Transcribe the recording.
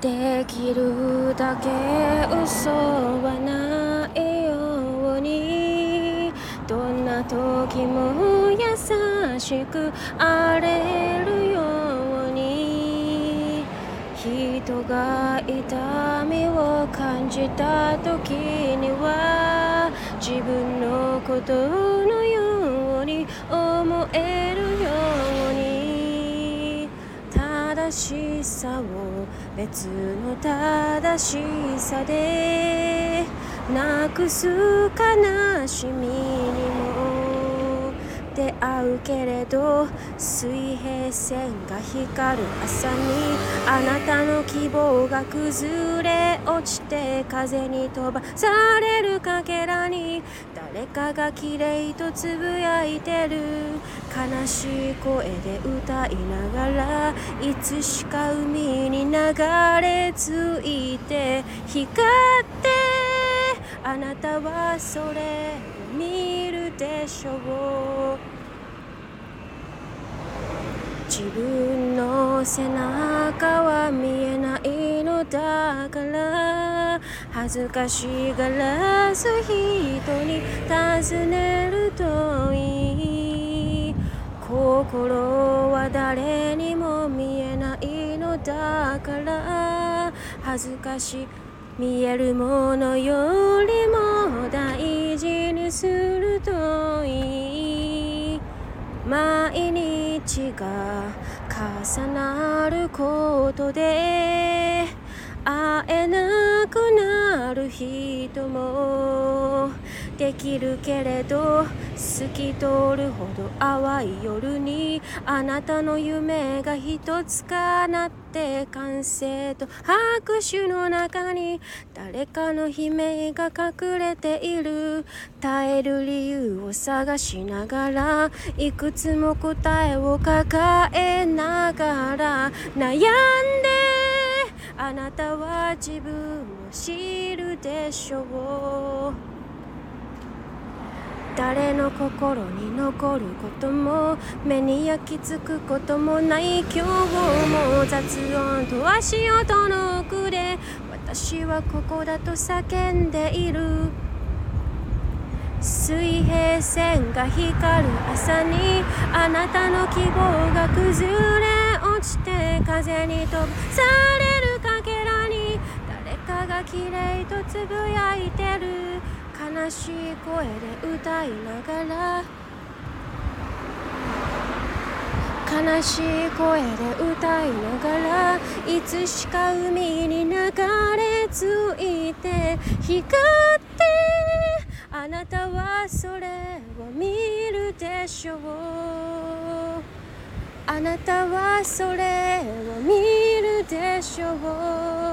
できるだけ嘘はないようにどんな時も優しくあれるように人が痛みを感じた時には自分のことのように思えしさを別の正しさでなくす悲しみ出会うけれど水平線が光る朝にあなたの希望が崩れ落ちて風に飛ばされるかけらに誰かが綺麗とつぶやいてる。悲しい声で歌いながらいつしか海に流れ着いて光ってあなたはそれを見るでしょう。自分の背中は見えないのだから。恥ずかしがらず人に尋ねるといい。心は誰にも見えないのだから。恥ずかし見えるものよりも大事にするといい。毎日が重なることで会えなくなる人もできるけれど透き通るほど淡い夜にあなたの夢が一つ叶って完成と拍手の中に誰かの悲鳴が隠れている。耐える理由を探しながらいくつも答えを抱えながら悩んであなたは自分を知るでしょう。誰の心に残ることも目に焼き付くこともない今日も雑音と足音の奥で私はここだと叫んでいる。水平線が光る朝にあなたの希望が崩れ落ちて風に飛ばされるかけらに誰かが綺麗とつぶやいてる。悲しい声で歌いながら。悲しい声で歌いながら。いつしか海に流れ着いて。光って。あなたはそれを見るでしょう。あなたはそれを見るでしょう。